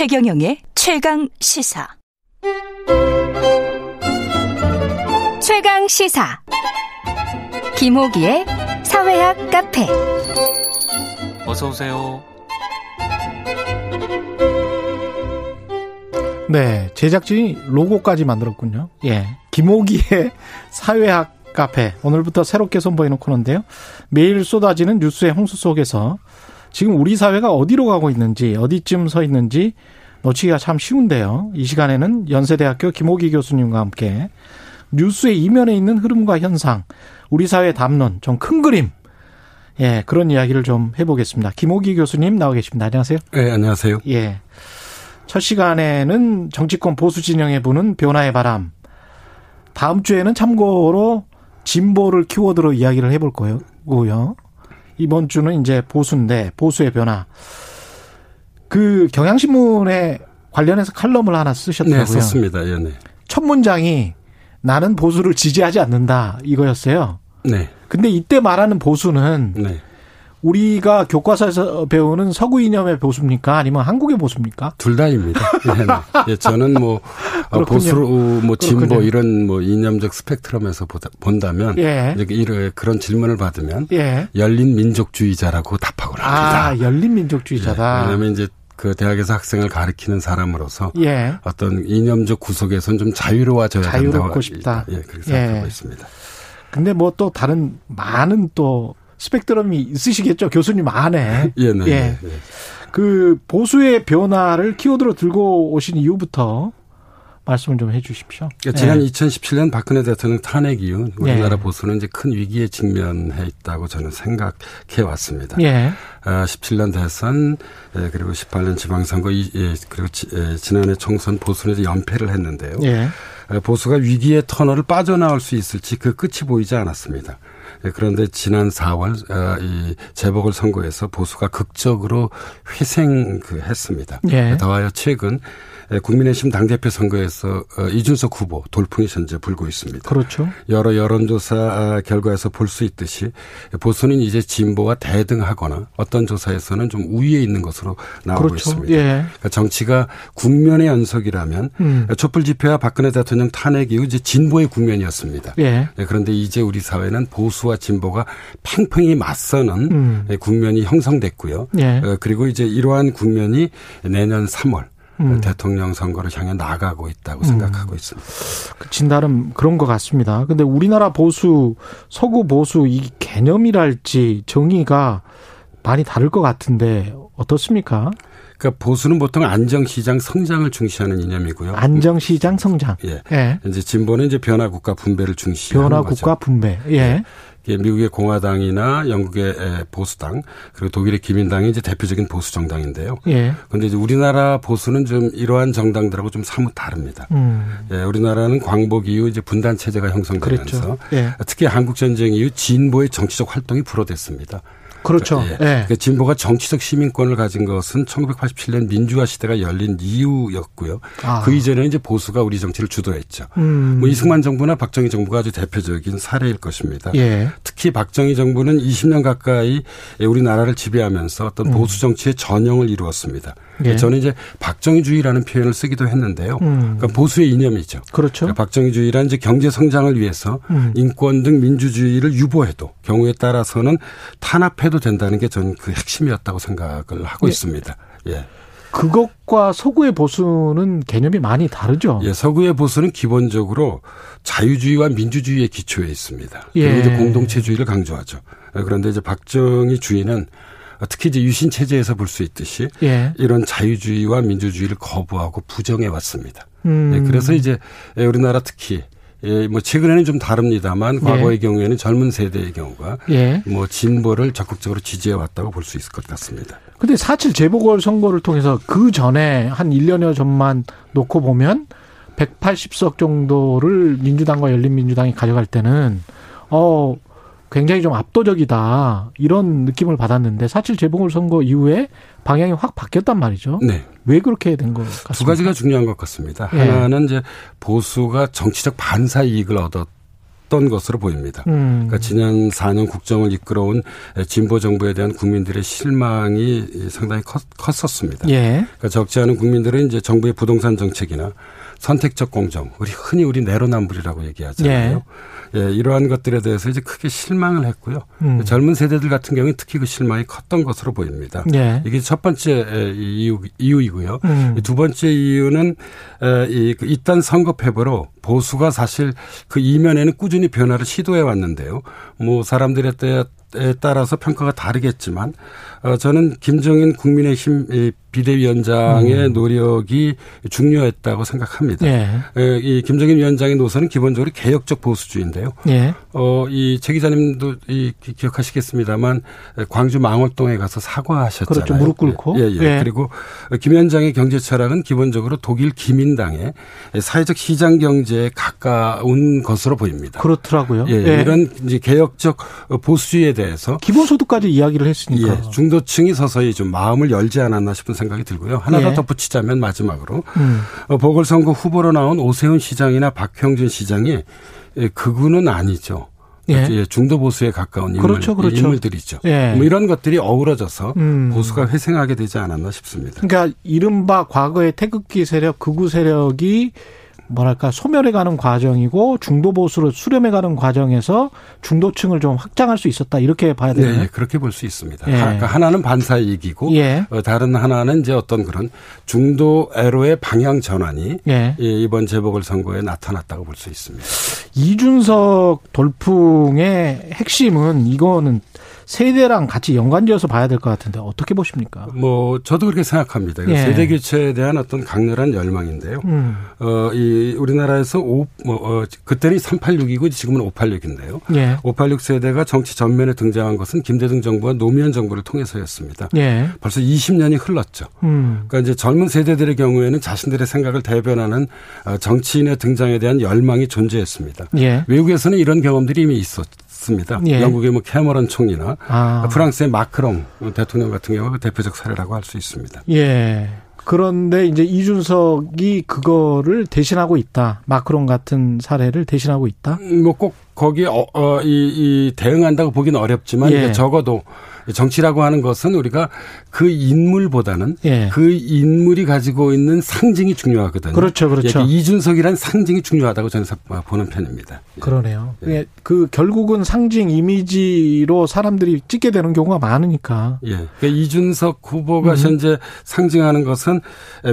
최경영의 최강 시사. 최강 시사. 김호기의 사회학 카페. 어서 오세요. 네, 제작진이 로고까지 만들었군요. 예. 김호기의 사회학 카페. 오늘부터 새롭게 선보이는 코너인데요. 매일 쏟아지는 뉴스의 홍수 속에서 지금 우리 사회가 어디로 가고 있는지, 어디쯤 서 있는지 놓치기가 참 쉬운데요. 이 시간에는 연세대학교 김호기 교수님과 함께 뉴스의 이면에 있는 흐름과 현상, 우리 사회의 담론, 좀 큰 그림, 예, 그런 이야기를 좀 해보겠습니다. 김호기 교수님 나와 계십니다. 안녕하세요. 네, 안녕하세요. 예. 첫 시간에는 정치권 보수 진영에 부는 변화의 바람. 다음 주에는 참고로 진보를 키워드로 이야기를 해볼 거고요. 이번 주는 이제 보수인데 보수의 변화. 그 경향신문에 관련해서 칼럼을 하나 쓰셨다고요. 네, 썼습니다. 예, 네. 첫 문장이 나는 보수를 지지하지 않는다 이거였어요. 네. 근데 이때 말하는 보수는 네. 우리가 교과서에서 배우는 서구 이념의 보수입니까? 아니면 한국의 보수입니까? 둘 다입니다. 예, 네. 예, 저는 뭐 어, 보수로 뭐 진보 그렇군요. 이런 뭐 이념적 스펙트럼에서 보다, 본다면 예. 이렇게 이런 그런 질문을 받으면 예. 열린 민족주의자라고 답하곤 합니다. 아, 열린 민족주의자다. 예, 왜냐하면 이제 그 대학에서 학생을 가르치는 사람으로서 예. 어떤 이념적 구석에선 좀 자유로워져야 자유롭고 된다고 싶다. 예, 그렇게 생각하고 예. 있습니다. 근데 뭐 또 다른 많은 또 스펙트럼이 있으시겠죠. 교수님 안에. 예, 네. 예. 예. 예. 그 보수의 변화를 키워드로 들고 오신 이유부터 말씀을 좀 해 주십시오. 그러니까 지난 예. 2017년 박근혜 대통령 탄핵 이후 우리나라 예. 보수는 이제 큰 위기에 직면해 있다고 저는 생각해 왔습니다. 예. 아, 17년 대선 예, 그리고 18년 지방선거 이- 예, 그리고 지, 예, 지난해 총선 보수는 이제 연패를 했는데요. 예. 예, 보수가 위기의 터널을 빠져나올 수 있을지 그 끝이 보이지 않았습니다. 예, 그런데 지난 4월 어, 이 재보궐 선거에서 보수가 극적으로 회생 그 했습니다. 예. 더하여 최근 예, 국민의힘 당대표 선거에서 어, 이준석 후보 돌풍이 현재 불고 있습니다. 그렇죠. 여러 여론조사 아, 결과에서 볼 수 있듯이 보수는 이제 진보와 대등하거나 어떤 조사에서는 좀 우위에 있는 것으로 나오고 그렇죠. 있습니다. 예. 그러니까 정치가 국면의 연속이라면 음. 촛불 집회와 박근혜 대통령 탄핵 이후 이제 진보의 국면이었습니다. 예. 네, 그런데 이제 우리 사회는 보수와 진보가 팽팽히 맞서는 음. 네, 국면이 형성됐고요. 예. 어, 그리고 이제 이러한 국면이 내년 3월 음. 대통령 선거를 향해 나가고 있다고 생각하고 있습니다. 그 진단은 그런 것 같습니다. 근데 우리나라 보수, 서구 보수 이 개념이랄지 정의가 많이 다를 것 같은데 어떻습니까? 그러니까 보수는 보통 안정시장 성장을 중시하는 이념이고요. 안정시장 성장. 예. 예. 이제 진보는 이제 변화국가 분배를 중시하는 변화 거죠. 국가 분배. 예. 이게 미국의 공화당이나 영국의 에, 보수당 그리고 독일의 기민당이 이제 대표적인 보수 정당인데요. 예. 그런데 이제 우리나라 보수는 좀 이러한 정당들하고 좀 사뭇 다릅니다. 음. 예, 우리나라는 광복 이후 이제 분단 체제가 형성되면서 그랬죠. 예. 특히 한국 전쟁 이후 진보의 정치적 활동이 불어댔습니다. 그렇죠. 예. 예. 그러니까 진보가 정치적 시민권을 가진 것은 1987년 민주화 시대가 열린 이후였고요. 아. 그 이전에는 이제 보수가 우리 정치를 주도했죠. 음. 뭐 이승만 정부나 박정희 정부가 아주 대표적인 사례일 것입니다. 예. 특히 박정희 정부는 20년 가까이 우리나라를 지배하면서 어떤 보수 정치의 전형을 이루었습니다. 음. 예. 저는 이제 박정희주의라는 표현을 쓰기도 했는데요. 음. 그러니까 보수의 이념이죠. 그렇죠. 그러니까 박정희주의란 이제 경제 성장을 위해서 음. 인권 등 민주주의를 유보해도 경우에 따라서는 탄압해 도 된다는 게 저는 그 핵심이었다고 생각을 하고 예. 있습니다. 예. 그것과 서구의 보수는 개념이 많이 다르죠. 예, 서구의 보수는 기본적으로 자유주의와 민주주의의 기초에 있습니다. 예. 그리고 이제 공동체주의를 강조하죠. 예, 그런데 이제 박정희 주의는 특히 이제 유신 체제에서 볼 수 있듯이 예. 이런 자유주의와 민주주의를 거부하고 부정해 왔습니다. 음. 예, 그래서 이제 우리나라 특히 예, 뭐 최근에는 좀 다릅니다만 과거의 경우에는 젊은 세대의 경우가 예. 뭐 진보를 적극적으로 지지해 왔다고 볼 수 있을 것 같습니다. 근데 4.7 재보궐 선거를 통해서 그 전에 한 1년여 전만 놓고 보면 180석 정도를 민주당과 열린민주당이 가져갈 때는 어 굉장히 좀 압도적이다 이런 느낌을 받았는데 4.7 재보궐 선거 이후에 방향이 확 바뀌었단 말이죠. 네. 왜 그렇게 된 것 같습니까? 두 가지가 중요한 것 같습니다. 예. 하나는 이제 보수가 정치적 반사 이익을 얻었 컸던 것으로 보입니다. 음. 그러니까 지난 4년 국정을 이끌어온 진보 정부에 대한 국민들의 실망이 상당히 컸, 컸었습니다. 예. 그러니까 적지 않은 국민들은 이제 정부의 부동산 정책이나 선택적 공정, 우리 흔히 우리 내로남불이라고 얘기하잖아요. 예, 이러한 것들에 대해서 이제 크게 실망을 했고요. 음. 젊은 세대들 같은 경우는 특히 그 실망이 컸던 것으로 보입니다. 예. 이게 첫 번째 이유, 이유이고요. 음. 두 번째 이유는 이그 이딴 선거 패배로 보수가 사실 그 이면에는 꾸준히 변화를 시도해 왔는데요. 뭐 사람들에 따라서 평가가 다르겠지만 어 저는 김정인 국민의힘 비대위원장의 음. 노력이 중요했다고 생각합니다. 예. 이 김정인 위원장의 노선은 기본적으로 개혁적 보수주의인데요. 예. 어, 이 최 기자님도 이 기억하시겠습니다만 광주 망월동에 가서 사과하셨잖아요. 그렇죠. 무릎 꿇고. 예, 예. 예. 그리고 김 위원장의 경제 철학은 기본적으로 독일 기민당의 사회적 시장 경제 에 가까운 것으로 보입니다. 그렇더라고요. 예, 예. 이런 이제 개혁적 보수주의에 대해서 기본소득까지 이야기를 했으니까. 예, 중도층이 서서히 좀 마음을 열지 않았나 싶은 생각이 들고요. 하나 더 예. 덧붙이자면 마지막으로 음. 어, 보궐선거 후보로 나온 오세훈 시장이나 박형준 시장이 예, 극우는 아니죠. 예. 예. 중도 보수에 가까운 인물, 그렇죠, 그렇죠. 인물들이죠. 예. 뭐 이런 것들이 어우러져서 음. 보수가 회생하게 되지 않았나 싶습니다. 그러니까 이른바 과거의 태극기 세력, 극우 세력이 뭐랄까 소멸해가는 과정이고 중도 보수로 수렴해가는 과정에서 중도층을 좀 확장할 수 있었다 이렇게 봐야 되나요? 네, 그렇게 볼 수 있습니다. 예. 그러니까 하나는 반사 이익이고 예. 어, 다른 하나는 이제 어떤 그런 중도 애로의 방향 전환이 예. 이번 재보궐 선거에 나타났다고 볼 수 있습니다. 이준석 돌풍의 핵심은 이거는 세대랑 같이 연관지어서 봐야 될 것 같은데 어떻게 보십니까? 뭐 저도 그렇게 생각합니다. 예. 세대 교체에 대한 어떤 강렬한 열망인데요. 음. 어이 우리나라에서 오, 뭐 어, 그때는 386이고 지금은 586인데요. 예. 586 세대가 정치 전면에 등장한 것은 김대중 정부와 노무현 정부를 통해서였습니다. 예. 벌써 20년이 흘렀죠. 음. 그러니까 이제 젊은 세대들의 경우에는 자신들의 생각을 대변하는 어, 정치인의 등장에 대한 열망이 존재했습니다. 예. 외국에서는 이런 경험들이 이미 있었. 습니다. 예. 영국의 뭐 캐머런 총리나 아. 프랑스의 마크롱 대통령 같은 경우가 대표적 사례라고 할 수 있습니다. 예. 그런데 이제 이준석이 그거를 대신하고 있다. 마크롱 같은 사례를 대신하고 있다. 음, 뭐꼭 거기에 어, 어, 이, 이 대응한다고 보기는 어렵지만 예. 적어도 정치라고 하는 것은 우리가 그 인물보다는 예. 그 인물이 가지고 있는 상징이 중요하거든요. 그렇죠, 그렇죠. 이준석이란 상징이 중요하다고 저는 보는 편입니다. 예. 그러네요. 예. 그 결국은 상징 이미지로 사람들이 찍게 되는 경우가 많으니까. 예. 그러니까 이준석 후보가 음. 현재 상징하는 것은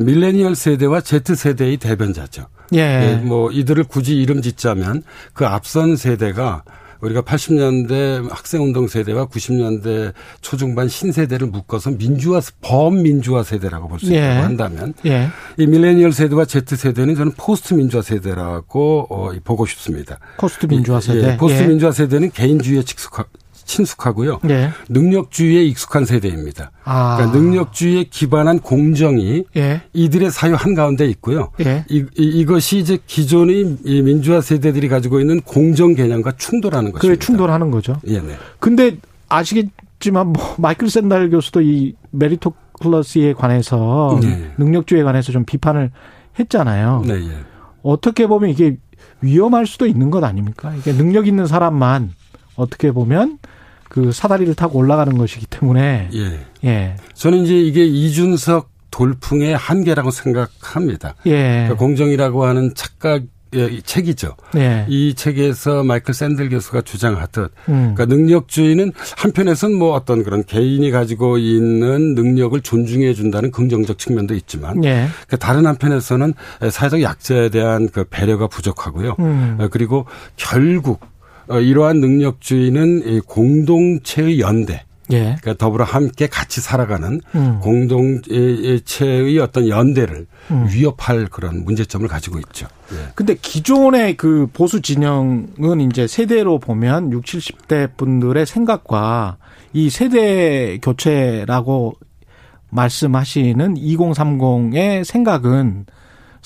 밀레니얼 세대와 Z 세대의 대변자죠. 예. 예. 뭐 이들을 굳이 이름 짓자면 그 앞선 세대가 우리가 80년대 학생운동 세대와 90년대 초중반 신세대를 묶어서 민주화 범민주화 세대라고 볼수 있다고 예. 한다면 예. 이 밀레니얼 세대와 Z 세대는 저는 post 민주화 세대라고 어, 보고 싶습니다. post 민주화 세대. 예, post 민주화 세대는 개인주의에 직숙하, 친숙하고요. 네. 능력주의에 익숙한 세대입니다. 아. 그러니까 능력주의에 기반한 공정이 예. 이들의 사유 한가운데 있고요. 예. 이, 이, 것이 이제 기존의 이 민주화 세대들이 가지고 있는 공정 개념과 충돌하는 것입니다. 그래 충돌하는 거죠. 예, 네. 근데 아시겠지만 뭐 마이클 샌달 교수도 이 merito 클러스에 관해서 네. 능력주의에 관해서 좀 비판을 했잖아요. 네, 예. 어떻게 보면 이게 위험할 수도 있는 것 아닙니까? 이게 능력 있는 사람만 어떻게 보면 그 사다리를 타고 올라가는 것이기 때문에 예. 예. 저는 이제 이게 이준석 돌풍의 한계라고 생각합니다. 예. 그러니까 공정이라고 하는 착각 예, 책이죠. 예. 이 책에서 마이클 샌들 교수가 주장하듯, 음. 그러니까 능력주의는 한편에서는 뭐 어떤 그런 개인이 가지고 있는 능력을 존중해 준다는 긍정적 측면도 있지만, 예. 그 다른 한편에서는 사회적 약자에 대한 그 배려가 부족하고요. 음. 어, 그리고 결국 어, 이러한 능력주의는 공동체의 연대. 예. 그러니까 더불어 함께 같이 살아가는 음. 공동체의 어떤 연대를 음. 위협할 그런 문제점을 가지고 있죠. 예. 근데 기존의 그 보수 진영은 이제 세대로 보면 60, 70대 분들의 생각과 이 세대 교체라고 말씀하시는 2030의 생각은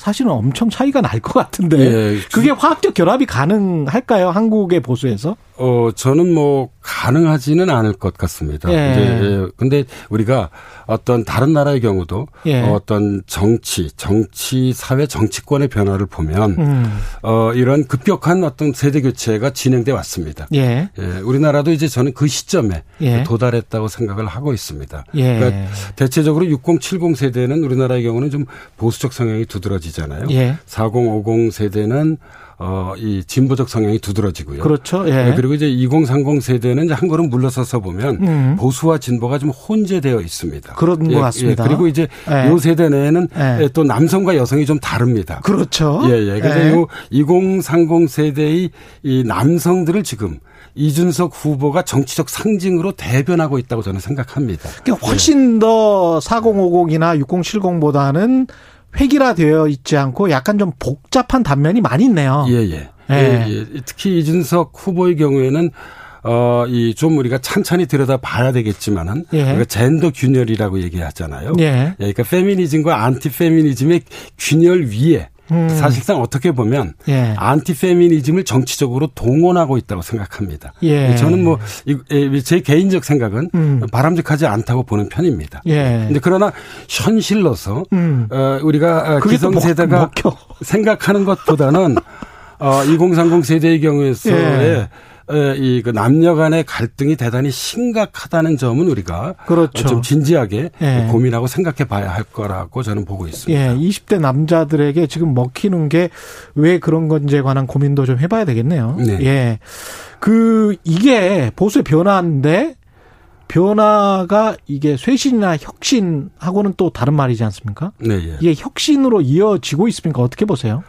사실은 엄청 차이가 날 것 같은데 예, 그게 화학적 결합이 가능할까요? 한국의 보수에서? 어, 저는 뭐, 가능하지는 않을 것 같습니다. 예. 이제, 근데 우리가 어떤 다른 나라의 경우도 예. 어, 어떤 정치, 정치, 사회, 정치권의 변화를 보면, 음. 어, 이런 급격한 어떤 세대 교체가 진행돼 왔습니다. 예. 예, 우리나라도 이제 저는 그 시점에 예. 도달했다고 생각을 하고 있습니다. 예. 그러니까 대체적으로 60, 70 세대는 우리나라의 경우는 좀 보수적 성향이 두드러지잖아요. 예. 40, 50 세대는 어, 이 진보적 성향이 두드러지고요. 그렇죠. 예. 네, 그리고 이제 2030 세대는 이제 한 걸음 물러서서 보면 음. 보수와 진보가 좀 혼재되어 있습니다. 그런 것 같습니다. 그리고 이제 예. 요 세대 내에는 예. 또 남성과 여성이 좀 다릅니다. 그렇죠. 예, 예. 그래서 예. 요2030 세대의 이 남성들을 지금 이준석 후보가 정치적 상징으로 대변하고 있다고 저는 생각합니다. 그러니까 훨씬 더 4050이나 6070보다는 획일화되어 있지 않고 약간 좀 복잡한 단면이 많이 있네요. 예, 예. 예. 예, 예. 특히 이준석 후보의 경우에는 어, 이 좀 우리가 찬찬히 들여다 봐야 되겠지만은 예. 우리가 젠더 균열이라고 얘기하잖아요. 예. 그러니까 페미니즘과 안티 페미니즘의 균열 위에 음. 사실상 어떻게 보면 예. 안티 페미니즘을 정치적으로 동원하고 있다고 생각합니다. 예. 저는 뭐 제 개인적 생각은 음. 바람직하지 않다고 보는 편입니다. 예. 근데 그러나 현실로서 음. 어, 우리가 어, 기성세대가 먹-. 생각하는 것보다는 어, 2030 세대의 경우에서의 예. 이그 남녀 간의 갈등이 대단히 심각하다는 점은 우리가 그렇죠. 좀 진지하게 예. 고민하고 생각해 봐야 할 거라고 저는 보고 있습니다. 예, 20대 남자들에게 지금 먹히는 게 왜 그런 건지에 관한 고민도 좀 해봐야 되겠네요. 네. 예. 그, 이게 보수의 변화인데, 변화가 이게 쇄신이나 혁신하고는 또 다른 말이지 않습니까? 네, 예. 이게 혁신으로 이어지고 있습니까? 어떻게 보세요?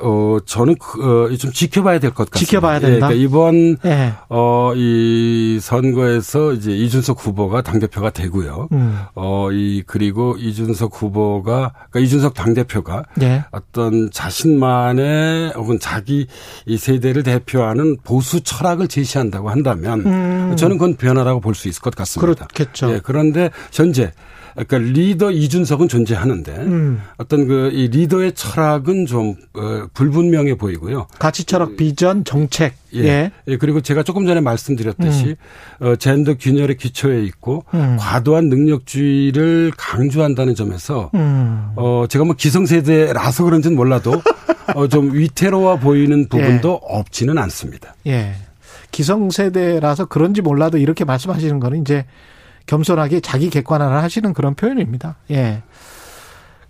어, 저는 그, 어, 좀 지켜봐야 될 것 같습니다. 지켜봐야 된다? 예, 그러니까 이번 예. 어, 이 선거에서 이제 이준석 후보가 당 대표가 되고요. 음. 어, 이, 그리고 이준석 후보가, 그러니까 이준석 당 대표가 예. 어떤 자신만의 혹은 자기 이 세대를 대표하는 보수 철학을 제시한다고 한다면 음. 저는 그건 변화라고 볼 수 있을 것 같습니다. 그렇겠죠. 예, 그런데 현재 그러니까 리더 이준석은 존재하는데 음. 어떤 그 이 리더의 철학은 좀 어, 불분명해 보이고요. 가치 철학, 비전, 정책. 예. 예. 예, 그리고 제가 조금 전에 말씀드렸듯이 어, 젠더 균열의 기초에 있고 음. 과도한 능력주의를 강조한다는 점에서 음. 어, 제가 뭐 기성세대라서 그런지는 몰라도 어, 좀 위태로워 보이는 부분도 없지는 않습니다. 예. 기성세대라서 그런지 몰라도 이렇게 말씀하시는 거는 이제 겸손하게 자기 객관화를 하시는 그런 표현입니다. 예.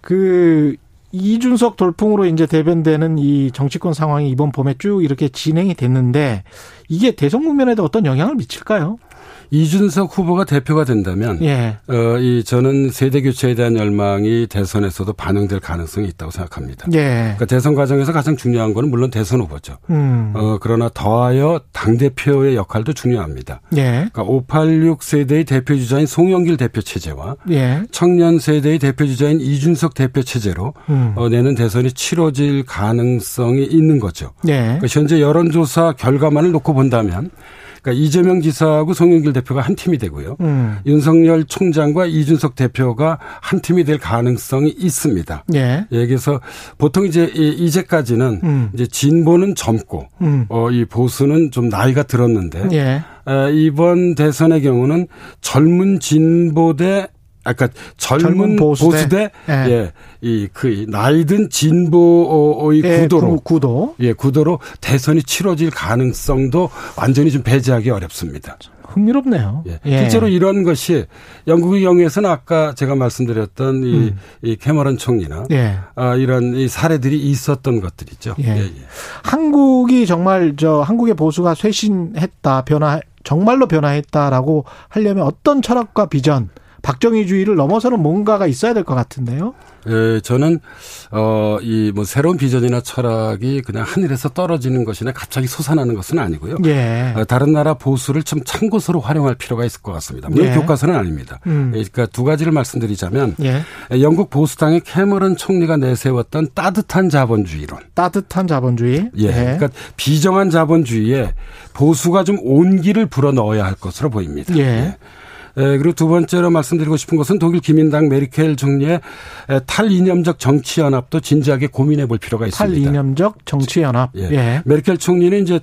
그, 이준석 돌풍으로 이제 대변되는 이 정치권 상황이 이번 봄에 쭉 이렇게 진행이 됐는데 이게 대선 국면에도 어떤 영향을 미칠까요? 이준석 후보가 대표가 된다면 예. 어, 이 저는 세대 교체에 대한 열망이 대선에서도 반영될 가능성이 있다고 생각합니다. 예. 그러니까 대선 과정에서 가장 중요한 거는 물론 대선 후보죠. 음. 어, 그러나 더하여 당 대표의 역할도 중요합니다. 예. 그러니까 586 세대의 대표 주자인 송영길 대표 체제와 예. 청년 세대의 대표 주자인 이준석 대표 체제로 음. 어, 내년 대선이 치러질 가능성이 있는 거죠. 예. 그러니까 현재 여론조사 결과만을 놓고 본다면 그러니까 이재명 지사하고 송영길 대표가 한 팀이 되고요. 음. 윤석열 총장과 이준석 대표가 한 팀이 될 가능성이 있습니다. 예. 예, 그래서 보통 이제 이- 이제까지는 음. 이제 진보는 젊고 음. 어, 이 보수는 좀 나이가 들었는데 예. 에, 이번 대선의 경우는 젊은 진보 대 아까 젊은, 젊은 보수 보수 대- 대 예. 예, 이그 나이 든 진보의 예, 구도로 구- 구도. 예, 구도로 대선이 치러질 가능성도 완전히 좀 배제하기 어렵습니다. 흥미롭네요. 예. 예. 실제로 이런 것이 영국의 경우에서는 아까 제가 말씀드렸던 이, 음. 이 캐머런 총리나 예. 아, 이런 이 사례들이 있었던 것들이죠. 예. 한국이 정말 저 한국의 보수가 쇄신했다, 변화 정말로 변화했다라고 하려면 어떤 철학과 비전, 박정희주의를 넘어서는 뭔가가 있어야 될 것 같은데요. 예, 저는 어이 뭐 새로운 비전이나 철학이 그냥 하늘에서 떨어지는 것이나 갑자기 솟아나는 것은 아니고요. 예. 어, 다른 나라 보수를 좀 참고서로 활용할 필요가 있을 것 같습니다. 물론 예. 교과서는 아닙니다. 음. 예, 그러니까 두 가지를 말씀드리자면 예. 영국 보수당의 캐머런 총리가 내세웠던 따뜻한 자본주의론. 따뜻한 자본주의. 예. 그러니까 비정한 자본주의에 보수가 좀 온기를 불어 넣어야 할 것으로 보입니다. 예. 에, 그리고 두 번째로 말씀드리고 싶은 것은 독일 기민당 메르켈 총리의 에, 탈이념적 정치연합도 진지하게 고민해 볼 필요가 있습니다. 탈이념적 정치연합. 예. 예. 메르켈 총리는 이제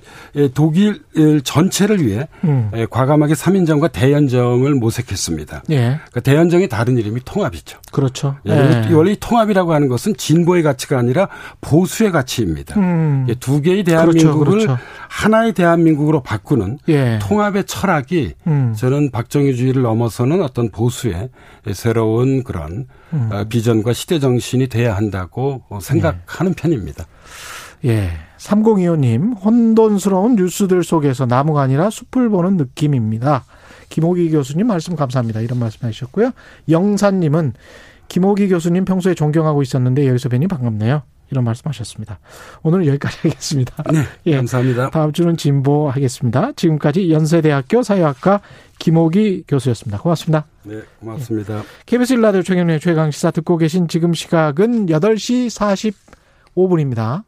독일 전체를 위해 음. 과감하게 3인정과 대연정을 모색했습니다. 예. 그러니까 대연정의 다른 이름이 통합이죠. 그렇죠. 예. 원래 이 통합이라고 하는 것은 진보의 가치가 아니라 보수의 가치입니다. 음. 두 개의 대한민국을 그렇죠, 그렇죠. 하나의 대한민국으로 바꾸는 예. 통합의 철학이 음. 저는 박정희주의를 넘어서는 어떤 보수의 새로운 그런 음. 비전과 시대 정신이 돼야 한다고 생각하는 편입니다. 예. 3025님, 혼돈스러운 뉴스들 속에서 나무가 아니라 숲을 보는 느낌입니다. 김호기 교수님 말씀 감사합니다. 이런 말씀 하셨고요. 영사님은 김호기 교수님 평소에 존경하고 있었는데 여기서 뵈니 반갑네요. 이런 말씀 하셨습니다. 오늘 여기까지 하겠습니다. 네. 예. 감사합니다. 다음 주는 진보하겠습니다. 지금까지 연세대학교 사회학과 김호기 교수였습니다. 고맙습니다. 네, 고맙습니다. KBS 일라디오 최경련의 최강 시사 듣고 계신 지금 시각은 8시 45분입니다.